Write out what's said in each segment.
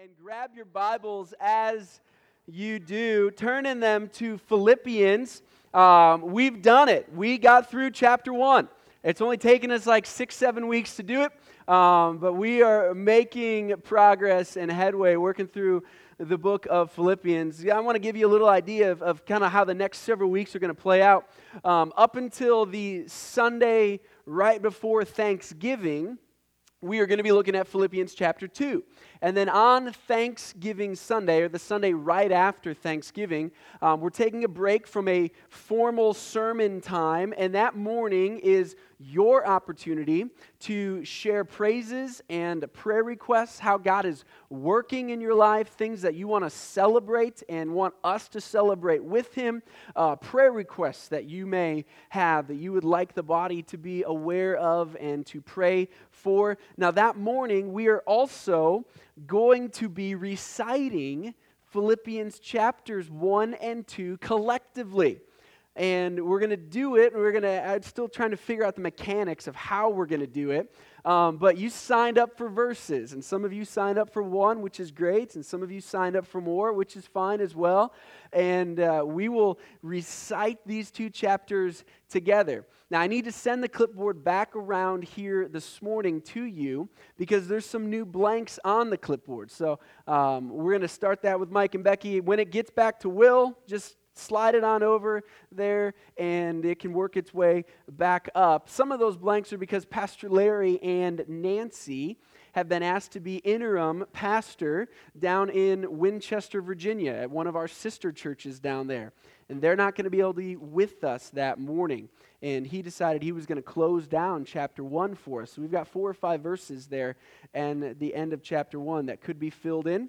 and grab your Bibles as you do. Turn in them to Philippians. Um, we've done it. We got through chapter one. It's only taken us like six, seven weeks to do it, um, but we are making progress and headway working through the book of Philippians. I want to give you a little idea of, of kind of how the next several weeks are going to play out. Um, up until the Sunday right before Thanksgiving, we are going to be looking at Philippians chapter 2. And then on Thanksgiving Sunday, or the Sunday right after Thanksgiving, um, we're taking a break from a formal sermon time. And that morning is your opportunity to share praises and prayer requests, how God is working in your life, things that you want to celebrate and want us to celebrate with Him, uh, prayer requests that you may have that you would like the body to be aware of and to pray for. Now, that morning, we are also going to be reciting Philippians chapters 1 and 2 collectively and we're going to do it. and We're going to, I'm still trying to figure out the mechanics of how we're going to do it. Um, but you signed up for verses, and some of you signed up for one, which is great, and some of you signed up for more, which is fine as well. And uh, we will recite these two chapters together. Now, I need to send the clipboard back around here this morning to you because there's some new blanks on the clipboard. So um, we're going to start that with Mike and Becky. When it gets back to Will, just slide it on over there and it can work its way back up. Some of those blanks are because Pastor Larry and Nancy have been asked to be interim pastor down in Winchester, Virginia, at one of our sister churches down there. And they're not going to be able to be with us that morning. And he decided he was going to close down chapter 1 for us. So we've got four or five verses there and the end of chapter 1 that could be filled in.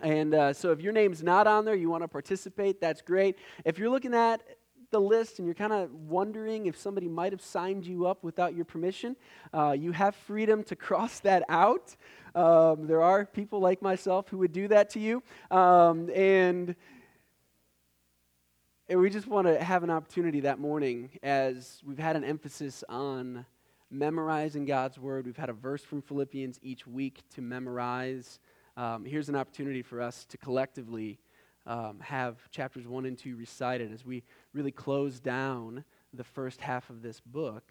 And uh, so if your name's not on there, you want to participate, that's great. If you're looking at the list and you're kind of wondering if somebody might have signed you up without your permission, uh, you have freedom to cross that out. Um, there are people like myself who would do that to you. Um, and, and we just want to have an opportunity that morning as we've had an emphasis on memorizing God's word. We've had a verse from Philippians each week to memorize um, here's an opportunity for us to collectively um, have chapters 1 and 2 recited as we really close down the first half of this book.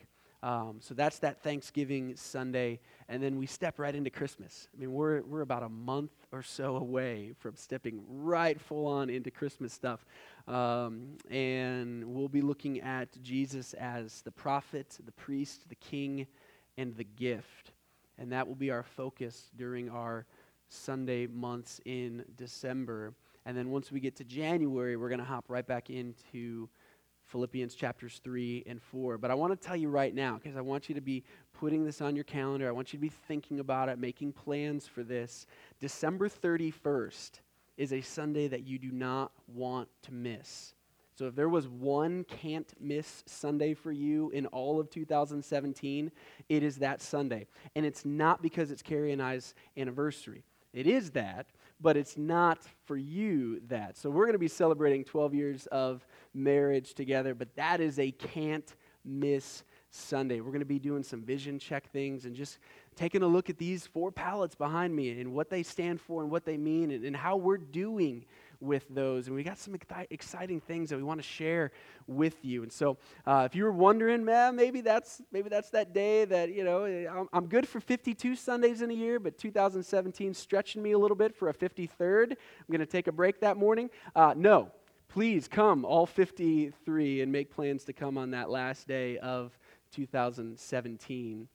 Um, so that's that Thanksgiving Sunday, and then we step right into Christmas. I mean, we're, we're about a month or so away from stepping right full on into Christmas stuff. Um, and we'll be looking at Jesus as the prophet, the priest, the king, and the gift. And that will be our focus during our Sunday months in December. And then once we get to January, we're going to hop right back into Philippians chapters 3 and 4. But I want to tell you right now, because I want you to be putting this on your calendar. I want you to be thinking about it, making plans for this. December 31st is a Sunday that you do not want to miss. So if there was one can't miss Sunday for you in all of 2017, it is that Sunday. And it's not because it's Carrie and I's anniversary. It is that, but it's not for you that. So we're going to be celebrating 12 years of marriage together, but that is a can't miss Sunday. We're going to be doing some vision check things and just taking a look at these four pallets behind me and what they stand for and what they mean and, and how we're doing with those. And we got some exciting things that we want to share with you. And so, uh, if you were wondering, man, maybe that's maybe that's that day that you know I'm, I'm good for 52 Sundays in a year, but 2017 stretching me a little bit for a 53rd. I'm going to take a break that morning. Uh, no, please come all 53 and make plans to come on that last day of 2017.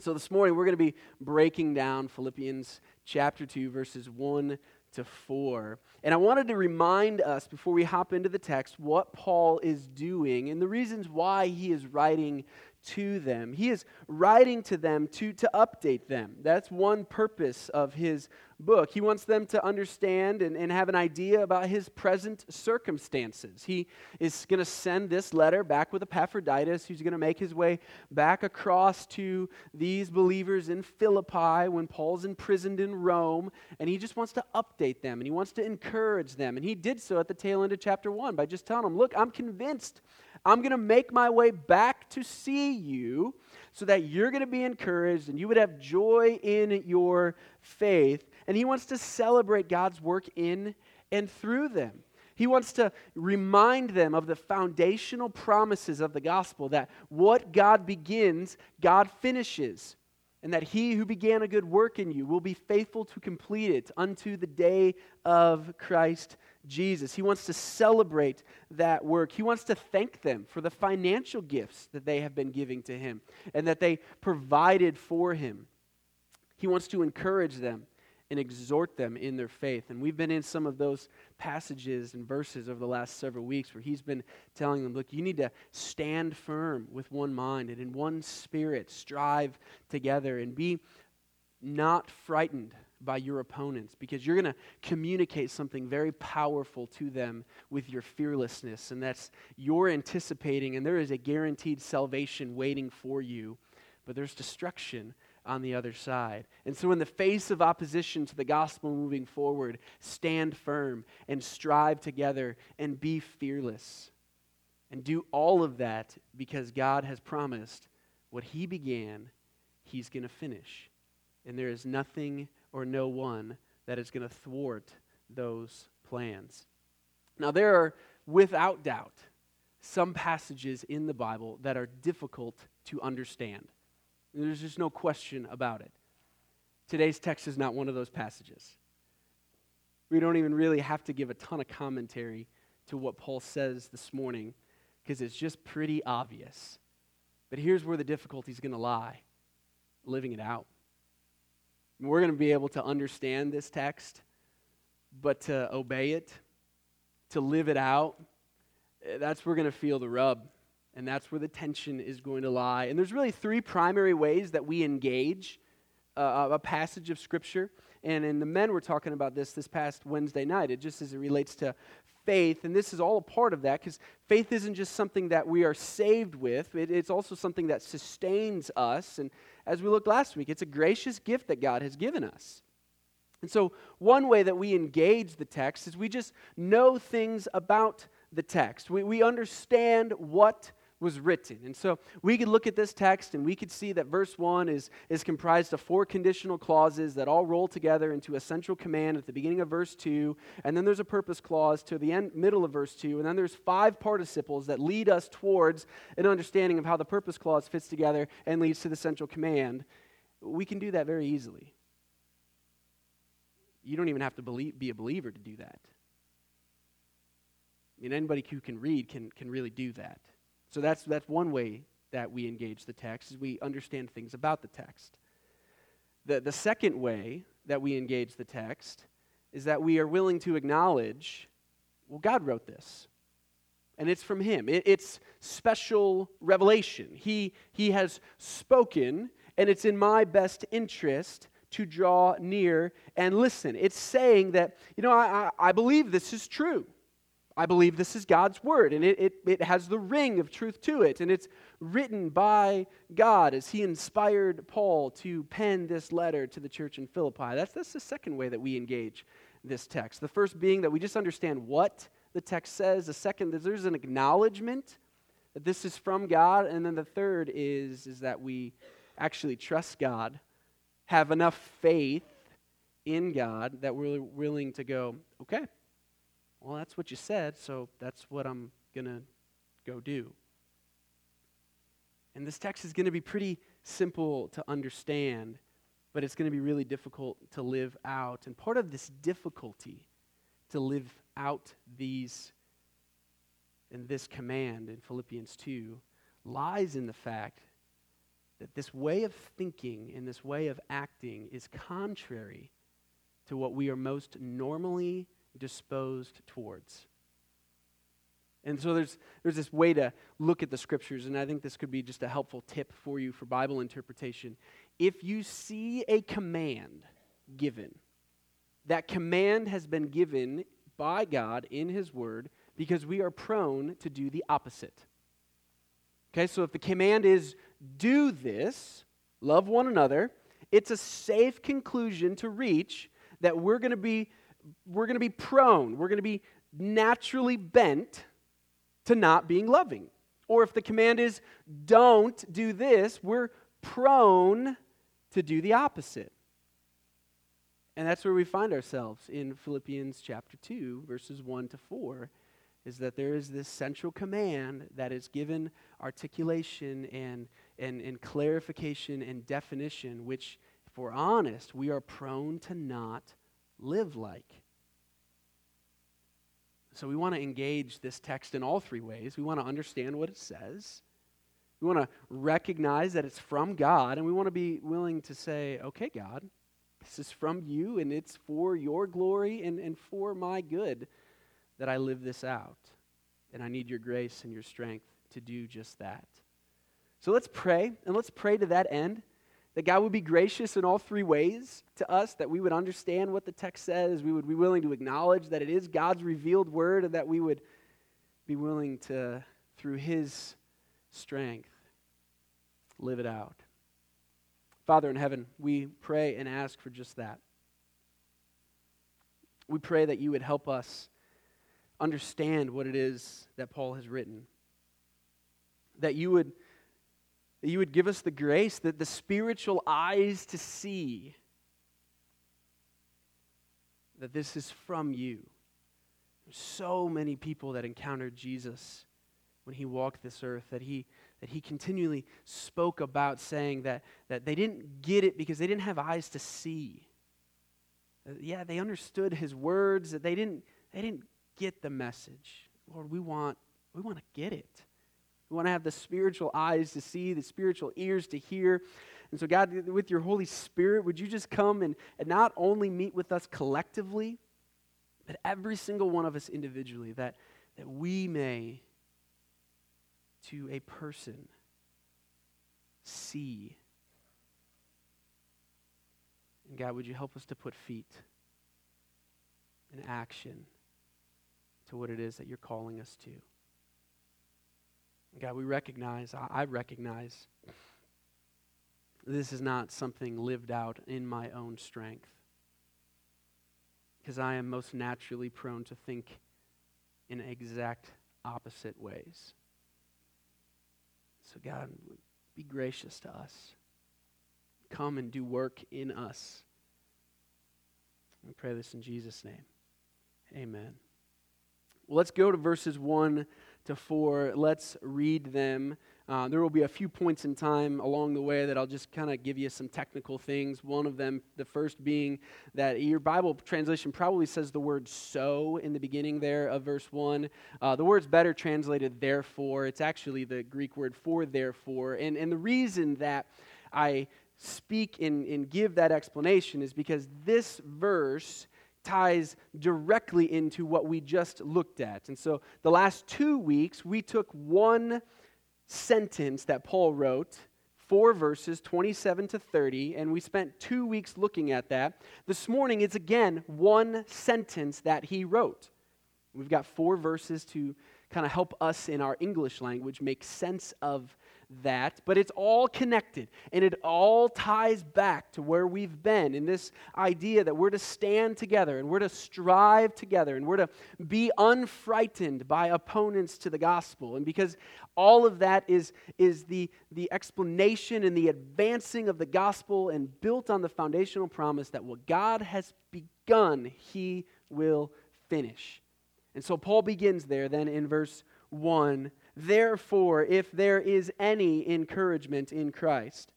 So, this morning we're going to be breaking down Philippians chapter 2, verses 1 to 4. And I wanted to remind us before we hop into the text what Paul is doing and the reasons why he is writing to them. He is writing to them to, to update them. That's one purpose of his book. He wants them to understand and, and have an idea about his present circumstances. He is going to send this letter back with Epaphroditus, who's going to make his way back across to these believers in Philippi when Paul's imprisoned in Rome. And he just wants to update them and he wants to encourage them. And he did so at the tail end of chapter 1 by just telling them, Look, I'm convinced I'm going to make my way back to see you so that you're going to be encouraged and you would have joy in your faith and He wants to celebrate God's work in and through them. He wants to remind them of the foundational promises of the gospel that what God begins, God finishes, and that he who began a good work in you will be faithful to complete it unto the day of Christ Jesus. He wants to celebrate that work. He wants to thank them for the financial gifts that they have been giving to him and that they provided for him. He wants to encourage them and exhort them in their faith. And we've been in some of those passages and verses over the last several weeks where he's been telling them, look, you need to stand firm with one mind and in one spirit strive together and be not frightened by your opponents because you're going to communicate something very powerful to them with your fearlessness. And that's you're anticipating, and there is a guaranteed salvation waiting for you, but there's destruction on the other side. And so, in the face of opposition to the gospel moving forward, stand firm and strive together and be fearless. And do all of that because God has promised what He began, He's going to finish. And there is nothing or no one that is going to thwart those plans. Now, there are, without doubt, some passages in the Bible that are difficult to understand. There's just no question about it. Today's text is not one of those passages. We don't even really have to give a ton of commentary to what Paul says this morning because it's just pretty obvious. But here's where the difficulty is going to lie living it out. We're going to be able to understand this text, but to obey it, to live it out, eh, that's where we're going to feel the rub. And that's where the tension is going to lie. And there's really three primary ways that we engage uh, a passage of Scripture. And in the men, we're talking about this this past Wednesday night, it just as it relates to faith. And this is all a part of that because faith isn't just something that we are saved with, it, it's also something that sustains us. And as we looked last week, it's a gracious gift that God has given us. And so, one way that we engage the text is we just know things about the text. We, we understand what was written. And so we could look at this text and we could see that verse 1 is, is comprised of four conditional clauses that all roll together into a central command at the beginning of verse 2. And then there's a purpose clause to the end, middle of verse 2. And then there's five participles that lead us towards an understanding of how the purpose clause fits together and leads to the central command. We can do that very easily. You don't even have to believe, be a believer to do that. I mean, anybody who can read can, can really do that. So that's, that's one way that we engage the text, is we understand things about the text. The, the second way that we engage the text is that we are willing to acknowledge, well, God wrote this. And it's from Him. It, it's special revelation. He, he has spoken, and it's in my best interest to draw near and listen. It's saying that, you know, I, I, I believe this is true. I believe this is God's word, and it, it, it has the ring of truth to it, and it's written by God as He inspired Paul to pen this letter to the church in Philippi. That's, that's the second way that we engage this text. The first being that we just understand what the text says, the second, there's an acknowledgement that this is from God, and then the third is, is that we actually trust God, have enough faith in God that we're willing to go, okay well, that's what you said, so that's what I'm going to go do. And this text is going to be pretty simple to understand, but it's going to be really difficult to live out. And part of this difficulty to live out these and this command in Philippians 2 lies in the fact that this way of thinking and this way of acting is contrary to what we are most normally disposed towards. And so there's, there's this way to look at the scriptures, and I think this could be just a helpful tip for you for Bible interpretation. If you see a command given, that command has been given by God in His Word because we are prone to do the opposite. Okay, so if the command is do this, love one another, it's a safe conclusion to reach that we're going to be we're going to be prone, we're going to be naturally bent to not being loving. Or if the command is don't do this, we're prone to do the opposite. And that's where we find ourselves in Philippians chapter 2, verses 1 to 4, is that there is this central command that is given articulation and, and, and clarification and definition, which, if we're honest, we are prone to not live like. So we want to engage this text in all three ways. We want to understand what it says. We want to recognize that it's from God, and we want to be willing to say, okay, God, this is from you, and it's for your glory and, and for my good that I live this out. And I need your grace and your strength to do just that. So let's pray, and let's pray to that end that God would be gracious in all three ways to us, that we would understand what the text says, we would be willing to acknowledge that it is God's revealed word, and that we would be willing to, through His strength, live it out. Father in heaven, we pray and ask for just that. We pray that you would help us understand what it is that Paul has written. That you would, that you would give us the grace, that the spiritual eyes to see that this is from you. There's so many people that encountered Jesus when he walked this earth that he that he continually spoke about saying that, that they didn't get it because they didn't have eyes to see. Uh, yeah, they understood his words, that they didn't, they didn't get the message. Lord, we want, we want to get it. We want to have the spiritual eyes to see, the spiritual ears to hear. And so, God, with your Holy Spirit, would you just come and, and not only meet with us collectively, but every single one of us individually, that, that we may to a person. See. And God, would you help us to put feet in action to what it is that you're calling us to? God, we recognize, I recognize, this is not something lived out in my own strength. Because I am most naturally prone to think in exact opposite ways. So, God, be gracious to us. Come and do work in us. We pray this in Jesus' name. Amen. Well, let's go to verses 1 to 4. Let's read them. Uh, there will be a few points in time along the way that I'll just kind of give you some technical things. One of them, the first being that your Bible translation probably says the word so in the beginning there of verse 1. Uh, the word's better translated therefore. It's actually the Greek word for therefore. And, and the reason that I speak and, and give that explanation is because this verse ties directly into what we just looked at. And so the last two weeks, we took one sentence that Paul wrote, four verses, 27 to 30, and we spent two weeks looking at that. This morning, it's again one sentence that he wrote. We've got four verses to kind of help us in our English language make sense of that, but it's all connected and it all ties back to where we've been in this idea that we're to stand together and we're to strive together and we're to be unfrightened by opponents to the gospel. And because all of that is, is the, the explanation and the advancing of the gospel and built on the foundational promise that what God has begun, he will finish. And so Paul begins there then in verse 1 Therefore, if there is any encouragement in Christ,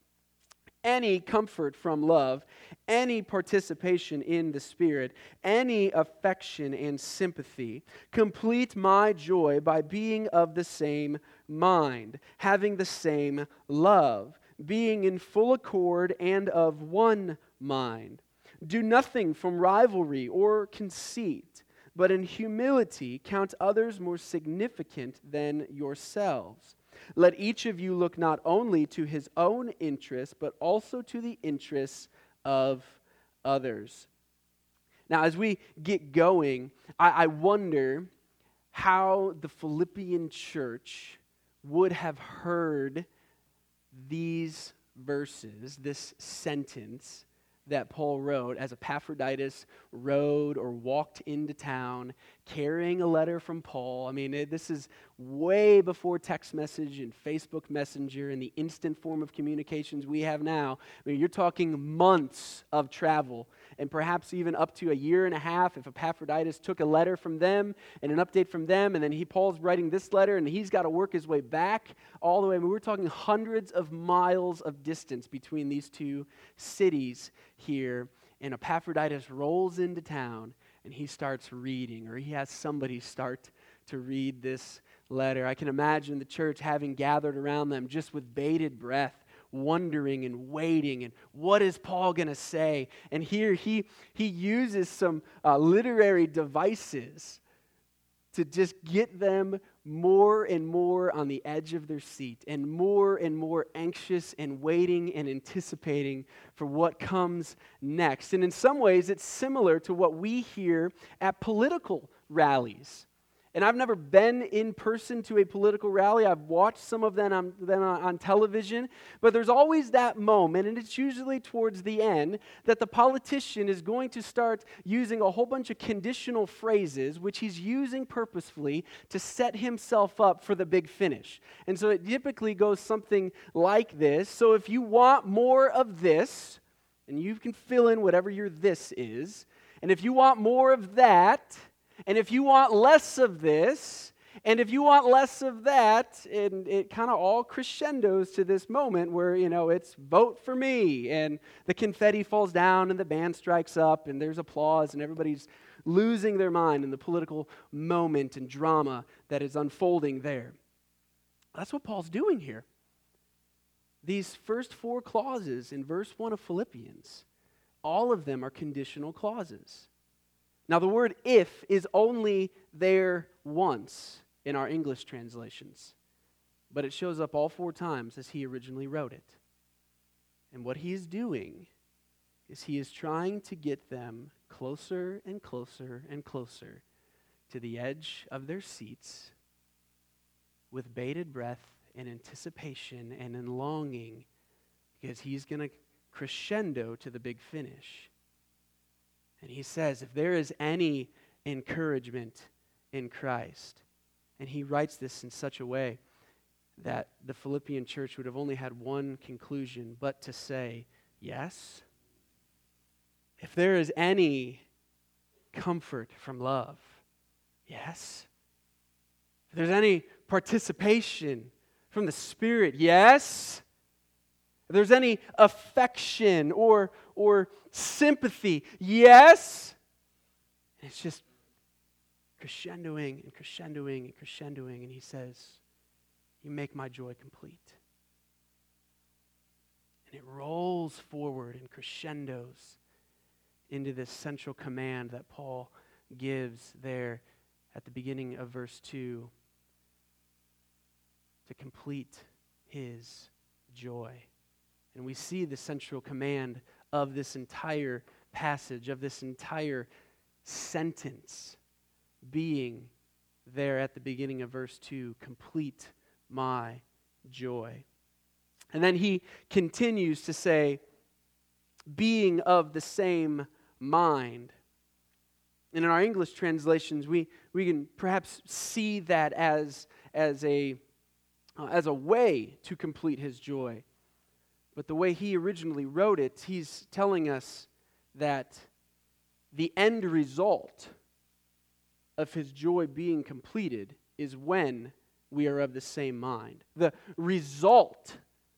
any comfort from love, any participation in the Spirit, any affection and sympathy, complete my joy by being of the same mind, having the same love, being in full accord and of one mind. Do nothing from rivalry or conceit but in humility count others more significant than yourselves. Let each of you look not only to his own interests, but also to the interests of others. Now, as we get going, I, I wonder how the Philippian church would have heard these verses, this sentence, that Paul wrote as Epaphroditus rode or walked into town carrying a letter from Paul. I mean, it, this is way before text message and Facebook Messenger and the instant form of communications we have now. I mean, you're talking months of travel and perhaps even up to a year and a half if Epaphroditus took a letter from them and an update from them, and then he Paul's writing this letter, and he's got to work his way back all the way. I mean, we're talking hundreds of miles of distance between these two cities here. And Epaphroditus rolls into town and he starts reading, or he has somebody start to read this letter. I can imagine the church having gathered around them just with bated breath, wondering and waiting and what is paul going to say and here he he uses some uh, literary devices to just get them more and more on the edge of their seat and more and more anxious and waiting and anticipating for what comes next. And in some ways, it's similar to what we hear at political rallies. And I've never been in person to a political rally. I've watched some of them on, them on, television. But there's always that moment, and it's usually towards the end, that the politician is going to start using a whole bunch of conditional phrases, which he's using purposefully to set himself up for the big finish. And so it typically goes something like this. So if you want more of this, and you can fill in whatever your this is, and if you want more of that, and if you want less of this, and if you want less of that, and it kind of all crescendos to this moment where, you know, it's vote for me, and the confetti falls down, and the band strikes up, and there's applause, and everybody's losing their mind in the political moment and drama that is unfolding there. That's what Paul's doing here. These first four clauses in verse 1 of Philippians, all of them are conditional clauses. Now, the word if is only there once in our English translations, but it shows up all four times as he originally wrote it. And what he is doing is he is trying to get them closer and closer and closer to the edge of their seats with bated breath and anticipation and in longing because he's going to crescendo to the big finish. And he says, if there is any encouragement in Christ, and he writes this in such a way that the Philippian church would have only had one conclusion, but to say, yes. If there is any comfort from love, yes. If there's any participation from the Spirit, yes. There's any affection or, or sympathy, yes. it's just crescendoing and crescendoing and crescendoing. And he says, You make my joy complete. And it rolls forward and crescendos into this central command that Paul gives there at the beginning of verse 2 to complete his joy. And we see the central command of this entire passage, of this entire sentence being there at the beginning of verse 2 complete my joy. And then he continues to say, being of the same mind. And in our English translations, we, we can perhaps see that as, as, a, uh, as a way to complete his joy. But the way he originally wrote it, he's telling us that the end result of his joy being completed is when we are of the same mind. The result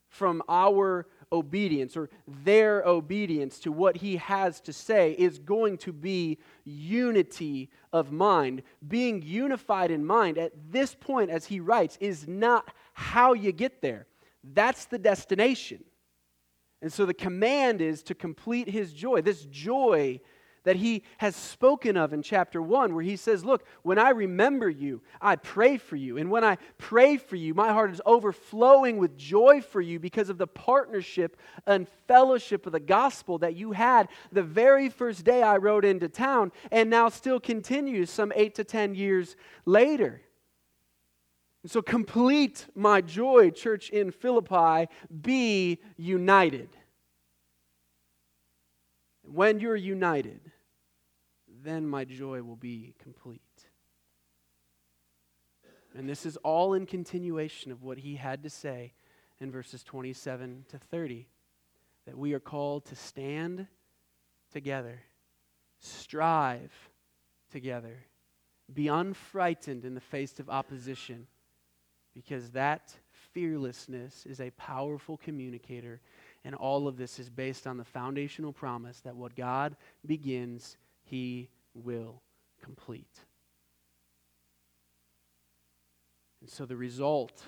from our obedience or their obedience to what he has to say is going to be unity of mind. Being unified in mind at this point, as he writes, is not how you get there, that's the destination. And so the command is to complete his joy, this joy that he has spoken of in chapter 1, where he says, Look, when I remember you, I pray for you. And when I pray for you, my heart is overflowing with joy for you because of the partnership and fellowship of the gospel that you had the very first day I rode into town and now still continues some eight to 10 years later. And so complete my joy, church in Philippi, be united. When you're united, then my joy will be complete. And this is all in continuation of what he had to say in verses 27 to 30 that we are called to stand together strive together. Be unfrightened in the face of opposition, because that fearlessness is a powerful communicator, and all of this is based on the foundational promise that what God begins, He will complete. And so the result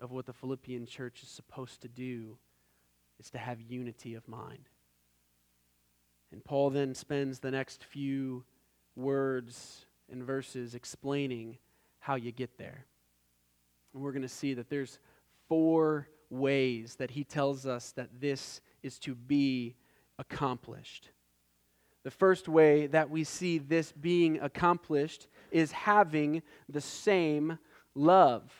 of what the Philippian church is supposed to do is to have unity of mind. And Paul then spends the next few words and verses explaining how you get there. And we're going to see that there's four ways that he tells us that this is to be accomplished. The first way that we see this being accomplished is having the same love.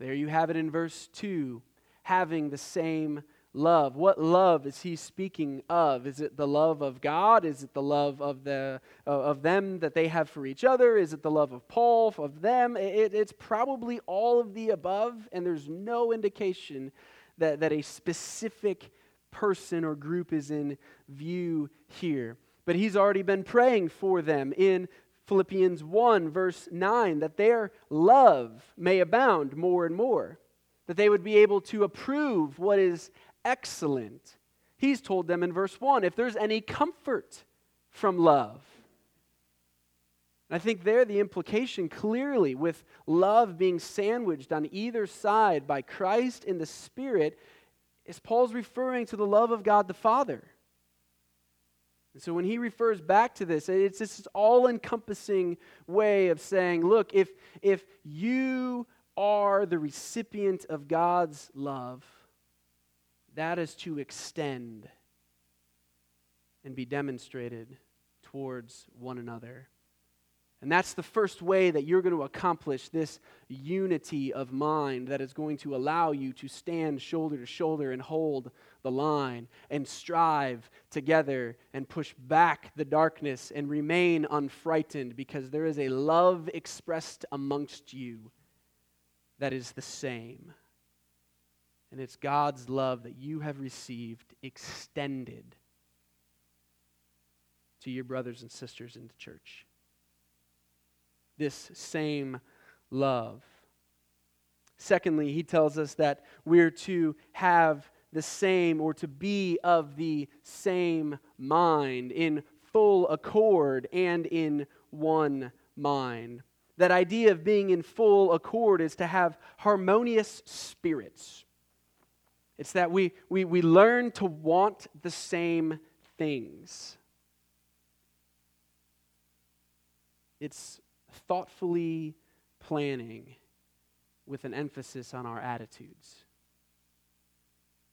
There you have it in verse 2 having the same love. What love is he speaking of? Is it the love of God? Is it the love of, the, uh, of them that they have for each other? Is it the love of Paul, of them? It, it's probably all of the above, and there's no indication that, that a specific person or group is in view here. But he's already been praying for them in Philippians 1, verse 9, that their love may abound more and more, that they would be able to approve what is excellent. He's told them in verse 1 if there's any comfort from love. I think there the implication clearly with love being sandwiched on either side by Christ in the Spirit is Paul's referring to the love of God the Father. And so when he refers back to this, it's this all encompassing way of saying, look, if, if you are the recipient of God's love, that is to extend and be demonstrated towards one another. And that's the first way that you're going to accomplish this unity of mind that is going to allow you to stand shoulder to shoulder and hold the line and strive together and push back the darkness and remain unfrightened because there is a love expressed amongst you that is the same. And it's God's love that you have received extended to your brothers and sisters in the church. This same love. Secondly, he tells us that we're to have the same or to be of the same mind, in full accord and in one mind. That idea of being in full accord is to have harmonious spirits it's that we, we, we learn to want the same things. It's thoughtfully planning with an emphasis on our attitudes.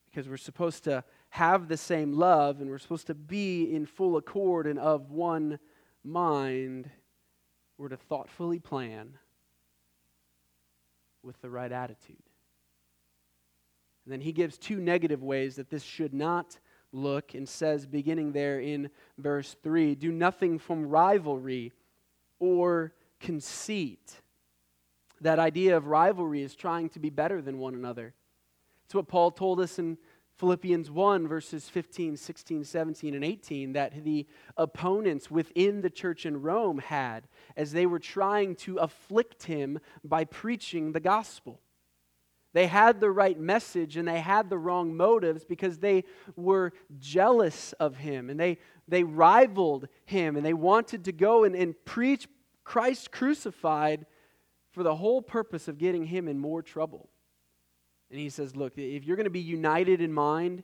Because we're supposed to have the same love and we're supposed to be in full accord and of one mind. We're to thoughtfully plan with the right attitude. And then he gives two negative ways that this should not look and says, beginning there in verse 3 do nothing from rivalry or conceit. That idea of rivalry is trying to be better than one another. It's what Paul told us in Philippians 1, verses 15, 16, 17, and 18, that the opponents within the church in Rome had as they were trying to afflict him by preaching the gospel. They had the right message and they had the wrong motives because they were jealous of him and they, they rivaled him and they wanted to go and, and preach Christ crucified for the whole purpose of getting him in more trouble. And he says, Look, if you're going to be united in mind,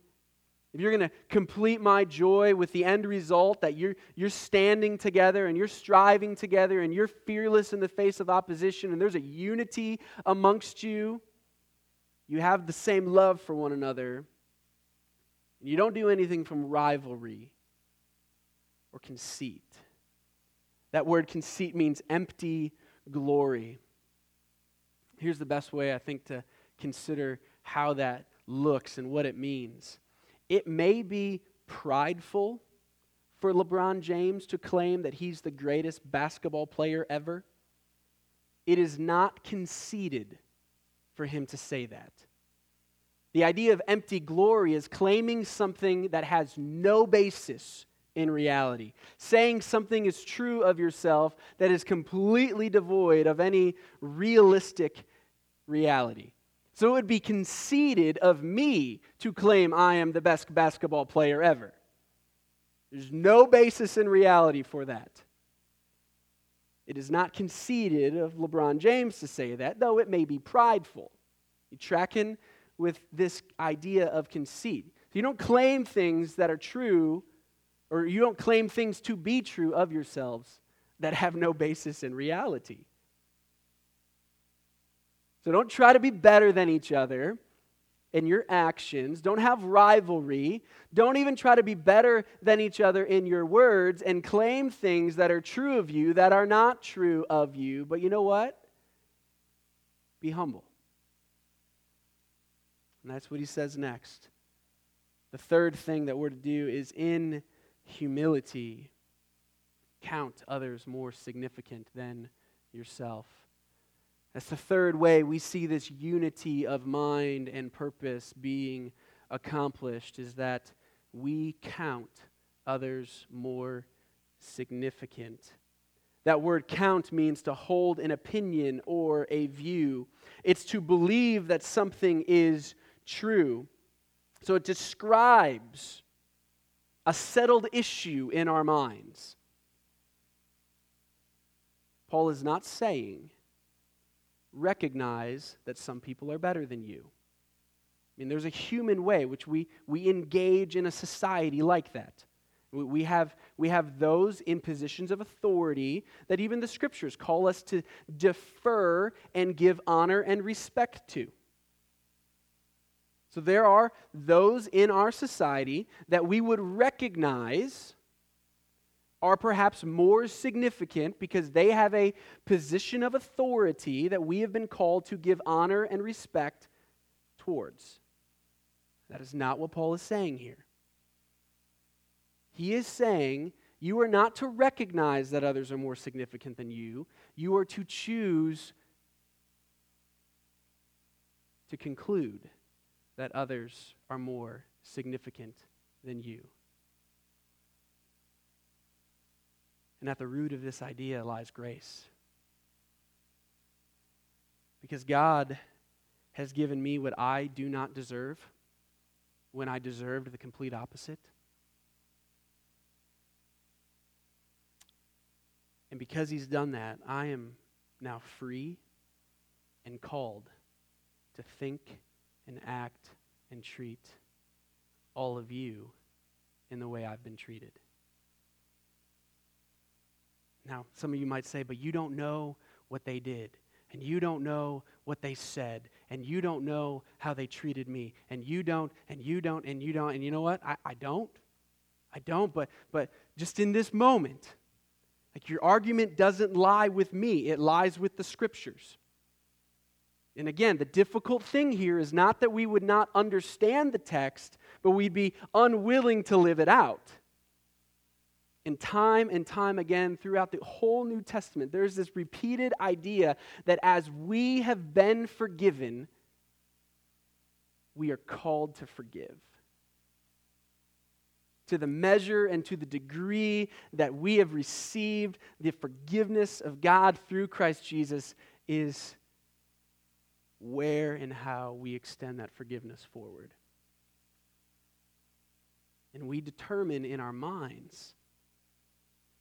if you're going to complete my joy with the end result that you're, you're standing together and you're striving together and you're fearless in the face of opposition and there's a unity amongst you, you have the same love for one another, and you don't do anything from rivalry or conceit. That word conceit means empty glory. Here's the best way, I think, to consider how that looks and what it means. It may be prideful for LeBron James to claim that he's the greatest basketball player ever. It is not conceited for him to say that. The idea of empty glory is claiming something that has no basis in reality. Saying something is true of yourself that is completely devoid of any realistic reality. So it would be conceited of me to claim I am the best basketball player ever. There's no basis in reality for that. It is not conceited of LeBron James to say that, though it may be prideful. You tracking with this idea of conceit. You don't claim things that are true, or you don't claim things to be true of yourselves that have no basis in reality. So don't try to be better than each other in your actions. Don't have rivalry. Don't even try to be better than each other in your words and claim things that are true of you that are not true of you. But you know what? Be humble. And that's what he says next. The third thing that we're to do is in humility, count others more significant than yourself. That's the third way we see this unity of mind and purpose being accomplished is that we count others more significant. That word count means to hold an opinion or a view. It's to believe that something is true. So it describes a settled issue in our minds. Paul is not saying recognize that some people are better than you. I mean, there's a human way which we, we engage in a society like that. We we have, we have those in positions of authority that even the scriptures call us to defer and give honor and respect to. So there are those in our society that we would recognize are perhaps more significant because they have a position of authority that we have been called to give honor and respect towards. That is not what Paul is saying here. He is saying you are not to recognize that others are more significant than you, you are to choose to conclude that others are more significant than you. And at the root of this idea lies grace. Because God has given me what I do not deserve when I deserved the complete opposite. And because He's done that, I am now free and called to think and act and treat all of you in the way I've been treated. Now, some of you might say, but you don't know what they did, and you don't know what they said, and you don't know how they treated me, and you don't, and you don't, and you don't. And you know what? I, I don't. I don't, but, but just in this moment, like your argument doesn't lie with me, it lies with the scriptures. And again, the difficult thing here is not that we would not understand the text, but we'd be unwilling to live it out. And time and time again throughout the whole New Testament, there's this repeated idea that as we have been forgiven, we are called to forgive. To the measure and to the degree that we have received the forgiveness of God through Christ Jesus is where and how we extend that forgiveness forward. And we determine in our minds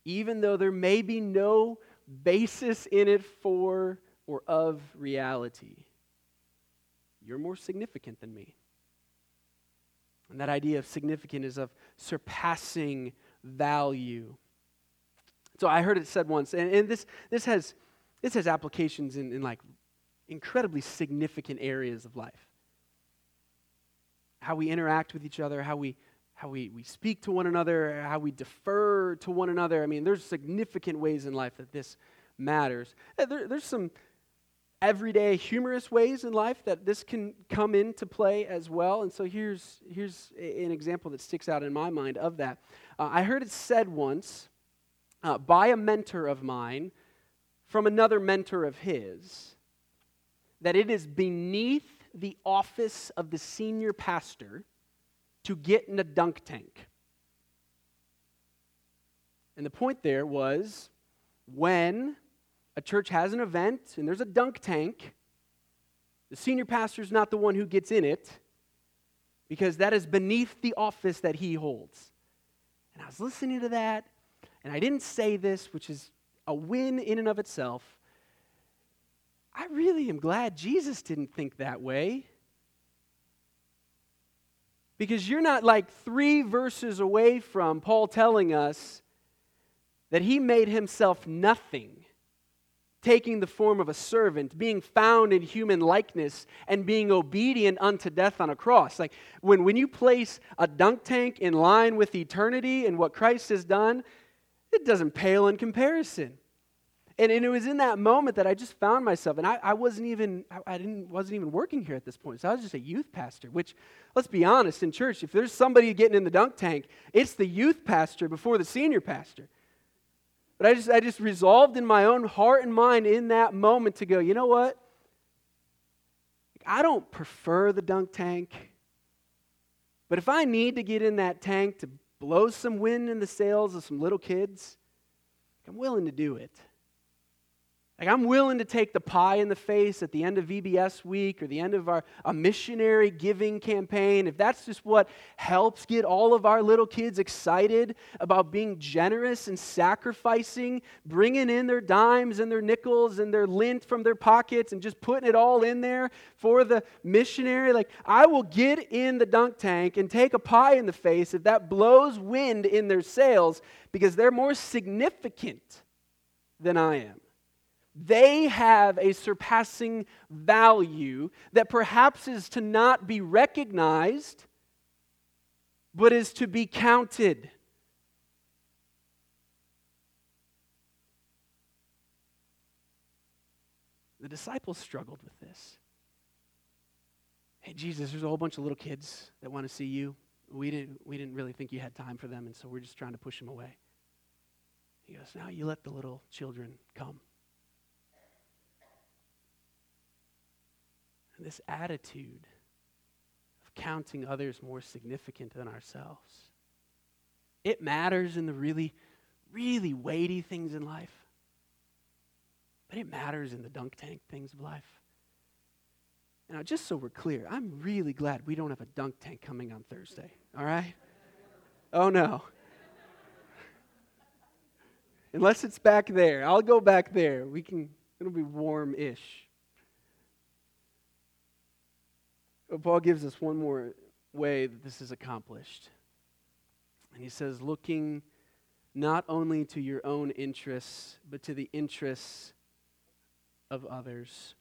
even though there may be no basis in it for or of reality. You're more significant than me. And that idea of significant is of surpassing value. So I heard it said once, and, and this, this, has, this has applications in, in like incredibly significant areas of life. How we interact with each other, how we how we, we speak to one another, how we defer to one another. I mean, there's significant ways in life that this matters. Uh, there, there's some everyday humorous ways in life that this can come into play as well. And so here's, here's an example that sticks out in my mind of that. Uh, I heard it said once uh, by a mentor of mine from another mentor of his that it is beneath the office of the senior pastor to get in a dunk tank. And the point there was when a church has an event and there's a dunk tank, the senior pastor is not the one who gets in it because that is beneath the office that he holds. And I was listening to that, and I didn't say this, which is a win in and of itself. I really am glad Jesus didn't think that way. Because you're not like three verses away from Paul telling us that he made himself nothing, taking the form of a servant, being found in human likeness, and being obedient unto death on a cross. Like when, when you place a dunk tank in line with eternity and what Christ has done, it doesn't pale in comparison. And, and it was in that moment that I just found myself, and I, I wasn't even I, I didn't wasn't even working here at this point. So I was just a youth pastor, which let's be honest, in church, if there's somebody getting in the dunk tank, it's the youth pastor before the senior pastor. But I just I just resolved in my own heart and mind in that moment to go, you know what? I don't prefer the dunk tank. But if I need to get in that tank to blow some wind in the sails of some little kids, I'm willing to do it. Like, I'm willing to take the pie in the face at the end of VBS week or the end of our a missionary giving campaign. If that's just what helps get all of our little kids excited about being generous and sacrificing, bringing in their dimes and their nickels and their lint from their pockets and just putting it all in there for the missionary, like, I will get in the dunk tank and take a pie in the face if that blows wind in their sails because they're more significant than I am. They have a surpassing value that perhaps is to not be recognized, but is to be counted. The disciples struggled with this. Hey, Jesus, there's a whole bunch of little kids that want to see you. We didn't, we didn't really think you had time for them, and so we're just trying to push them away. He goes, Now you let the little children come. This attitude of counting others more significant than ourselves. It matters in the really, really weighty things in life, but it matters in the dunk tank things of life. Now, just so we're clear, I'm really glad we don't have a dunk tank coming on Thursday, all right? Oh, no. Unless it's back there. I'll go back there. We can, it'll be warm ish. But Paul gives us one more way that this is accomplished. And he says, looking not only to your own interests, but to the interests of others.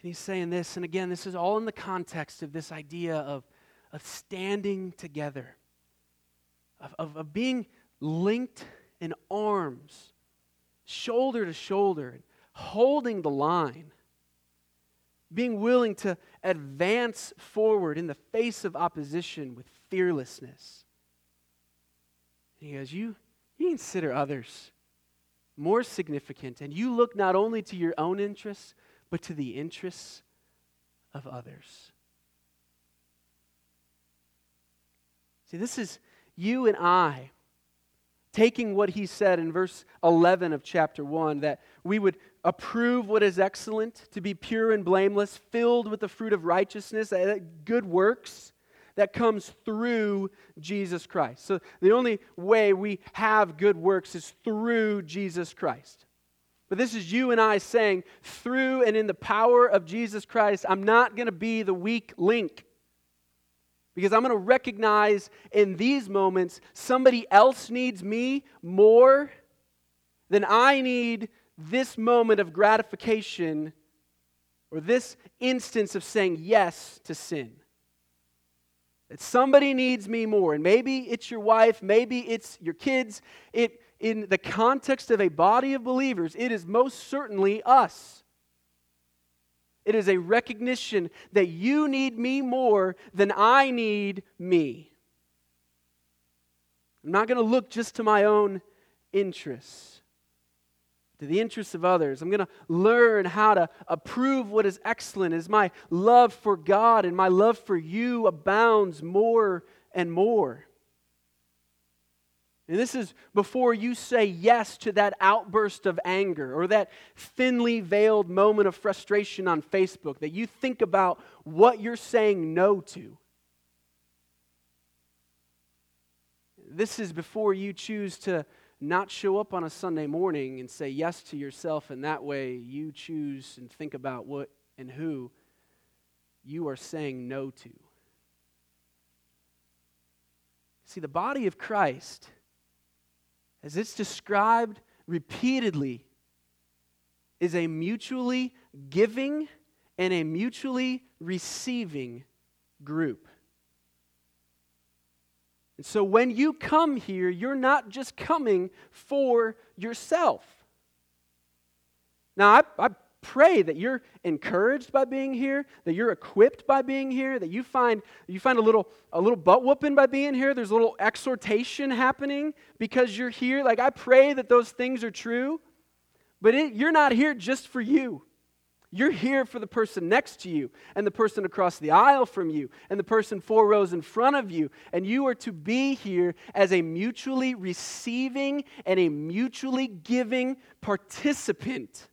And he's saying this, and again, this is all in the context of this idea of, of standing together, of, of, of being linked in arms, shoulder to shoulder, holding the line being willing to advance forward in the face of opposition with fearlessness. And he goes, you, you consider others more significant, and you look not only to your own interests, but to the interests of others. See, this is you and I taking what he said in verse 11 of chapter 1 that we would approve what is excellent, to be pure and blameless, filled with the fruit of righteousness, good works that comes through Jesus Christ. So the only way we have good works is through Jesus Christ. But this is you and I saying, through and in the power of Jesus Christ, I'm not going to be the weak link. Because I'm going to recognize in these moments somebody else needs me more than I need this moment of gratification or this instance of saying yes to sin. That somebody needs me more. And maybe it's your wife, maybe it's your kids. It, in the context of a body of believers, it is most certainly us. It is a recognition that you need me more than I need me. I'm not going to look just to my own interests to the interests of others. I'm going to learn how to approve what is excellent as my love for God and my love for you abounds more and more. And this is before you say yes to that outburst of anger or that thinly veiled moment of frustration on Facebook, that you think about what you're saying no to. This is before you choose to not show up on a Sunday morning and say yes to yourself, and that way you choose and think about what and who you are saying no to. See, the body of Christ, as it's described repeatedly, is a mutually giving and a mutually receiving group. And so when you come here, you're not just coming for yourself. Now, I, I pray that you're encouraged by being here, that you're equipped by being here, that you find you find a little a little butt whooping by being here. There's a little exhortation happening because you're here. Like I pray that those things are true, but it, you're not here just for you. You're here for the person next to you, and the person across the aisle from you, and the person four rows in front of you. And you are to be here as a mutually receiving and a mutually giving participant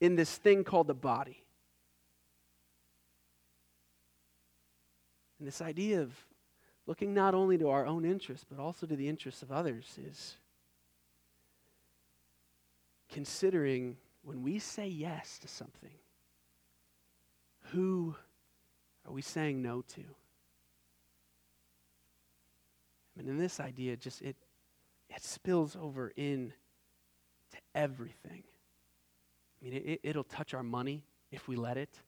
in this thing called the body. And this idea of looking not only to our own interests, but also to the interests of others is considering when we say yes to something, who are we saying no to? I mean, in this idea, just it, it spills over in to everything. I mean, it, it'll touch our money if we let it.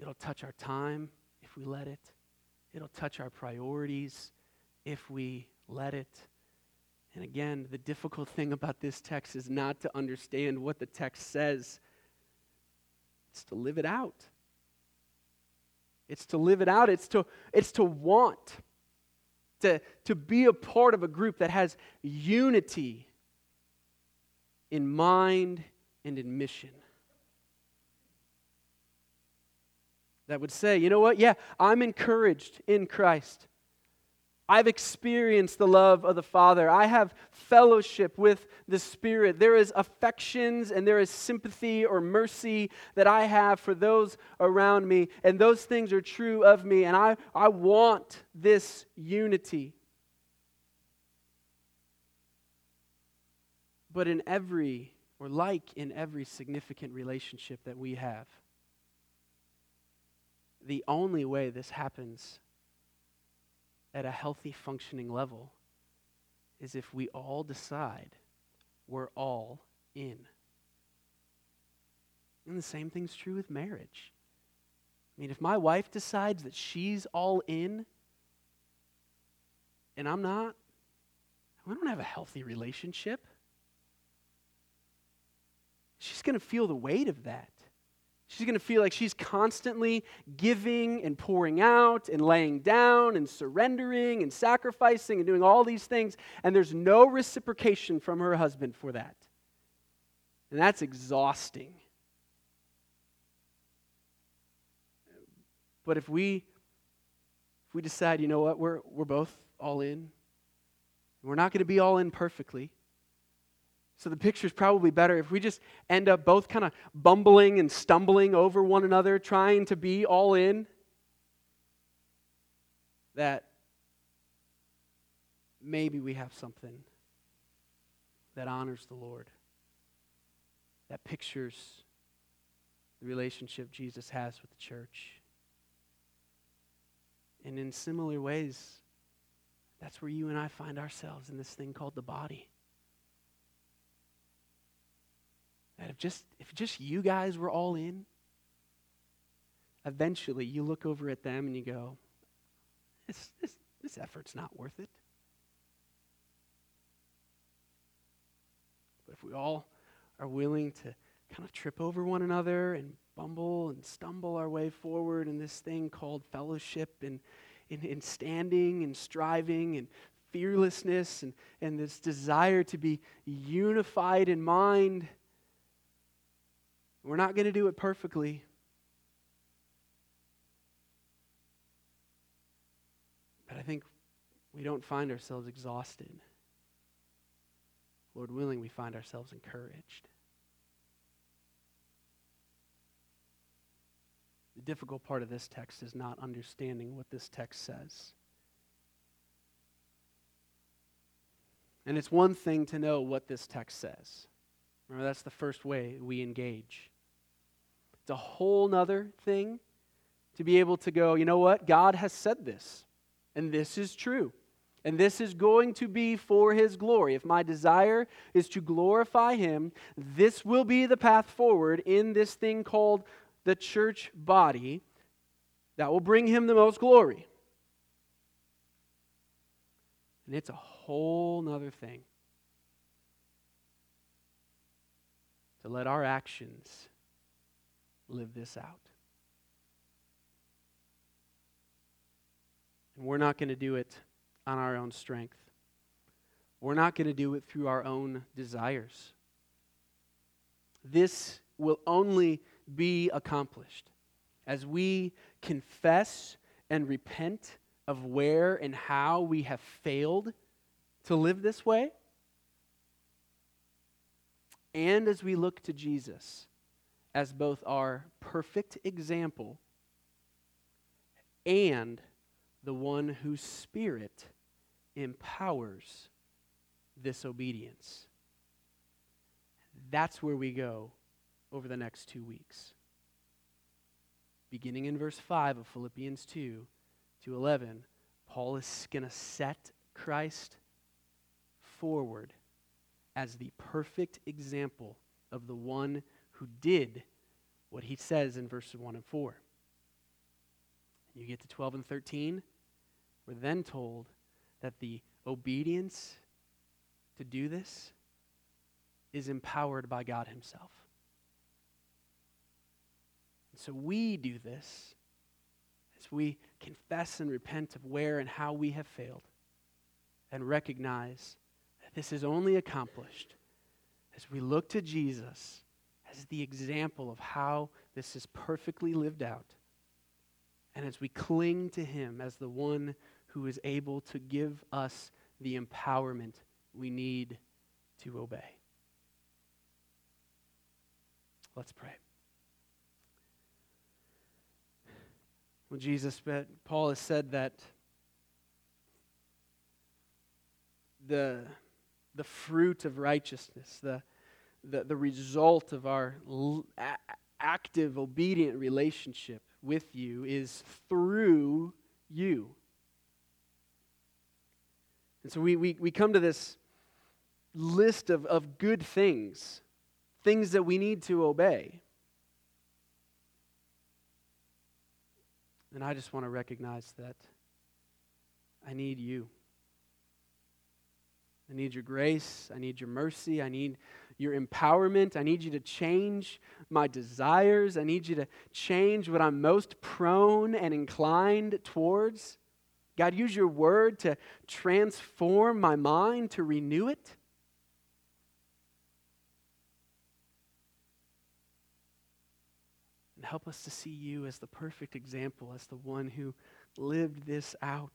It'll touch our time if we let it. It'll touch our priorities if we let it. And again, the difficult thing about this text is not to understand what the text says, it's to live it out. It's to live it out. It's to, it's to want to, to be a part of a group that has unity in mind and in mission. That would say, you know what? Yeah, I'm encouraged in Christ. I've experienced the love of the Father. I have fellowship with the Spirit. There is affections and there is sympathy or mercy that I have for those around me. And those things are true of me. And I, I want this unity. But in every, or like in every significant relationship that we have, the only way this happens at a healthy functioning level is if we all decide we're all in. And the same thing's true with marriage. I mean, if my wife decides that she's all in and I'm not, we don't have a healthy relationship. She's going to feel the weight of that. She's going to feel like she's constantly giving and pouring out and laying down and surrendering and sacrificing and doing all these things, and there's no reciprocation from her husband for that. And that's exhausting. But if we if we decide, you know what, we're, we're both all in, we're not going to be all in perfectly. So the picture is probably better if we just end up both kind of bumbling and stumbling over one another, trying to be all in. That maybe we have something that honors the Lord, that pictures the relationship Jesus has with the church. And in similar ways, that's where you and I find ourselves in this thing called the body. That if just if just you guys were all in, eventually you look over at them and you go, this, this, this effort's not worth it. But if we all are willing to kind of trip over one another and bumble and stumble our way forward in this thing called fellowship and in, in standing and striving and fearlessness and, and this desire to be unified in mind we're not going to do it perfectly. But I think we don't find ourselves exhausted. Lord willing, we find ourselves encouraged. The difficult part of this text is not understanding what this text says. And it's one thing to know what this text says. Remember, that's the first way we engage. It's a whole nother thing to be able to go, you know what? God has said this, and this is true. And this is going to be for his glory. If my desire is to glorify him, this will be the path forward in this thing called the church body that will bring him the most glory. And it's a whole nother thing to let our actions live this out. And we're not going to do it on our own strength. We're not going to do it through our own desires. This will only be accomplished as we confess and repent of where and how we have failed to live this way. And as we look to Jesus as both our perfect example and the one whose spirit empowers this obedience. That's where we go over the next two weeks. Beginning in verse 5 of Philippians 2 to 11, Paul is going to set Christ forward as the perfect example of the one who did what he says in verses 1 and 4. You get to 12 and 13, we're then told that the obedience to do this is empowered by God Himself. And so we do this as we confess and repent of where and how we have failed and recognize that this is only accomplished as we look to Jesus as the example of how this is perfectly lived out. And as we cling to Him as the one who is able to give us the empowerment we need to obey. Let's pray. Well, Jesus, but Paul has said that the, the fruit of righteousness, the, the, the result of our l- active, obedient relationship with you is through you. And so we, we, we come to this list of, of good things, things that we need to obey. And I just want to recognize that I need you. I need your grace. I need your mercy. I need your empowerment. I need you to change my desires. I need you to change what I'm most prone and inclined towards. God, use your word to transform my mind, to renew it. And help us to see you as the perfect example, as the one who lived this out.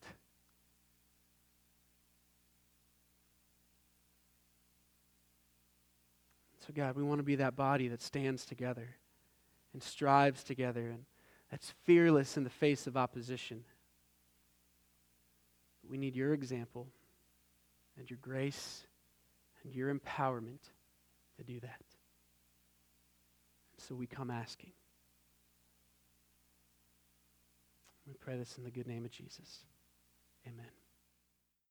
So, God, we want to be that body that stands together and strives together and that's fearless in the face of opposition. We need your example and your grace and your empowerment to do that. So we come asking. We pray this in the good name of Jesus. Amen.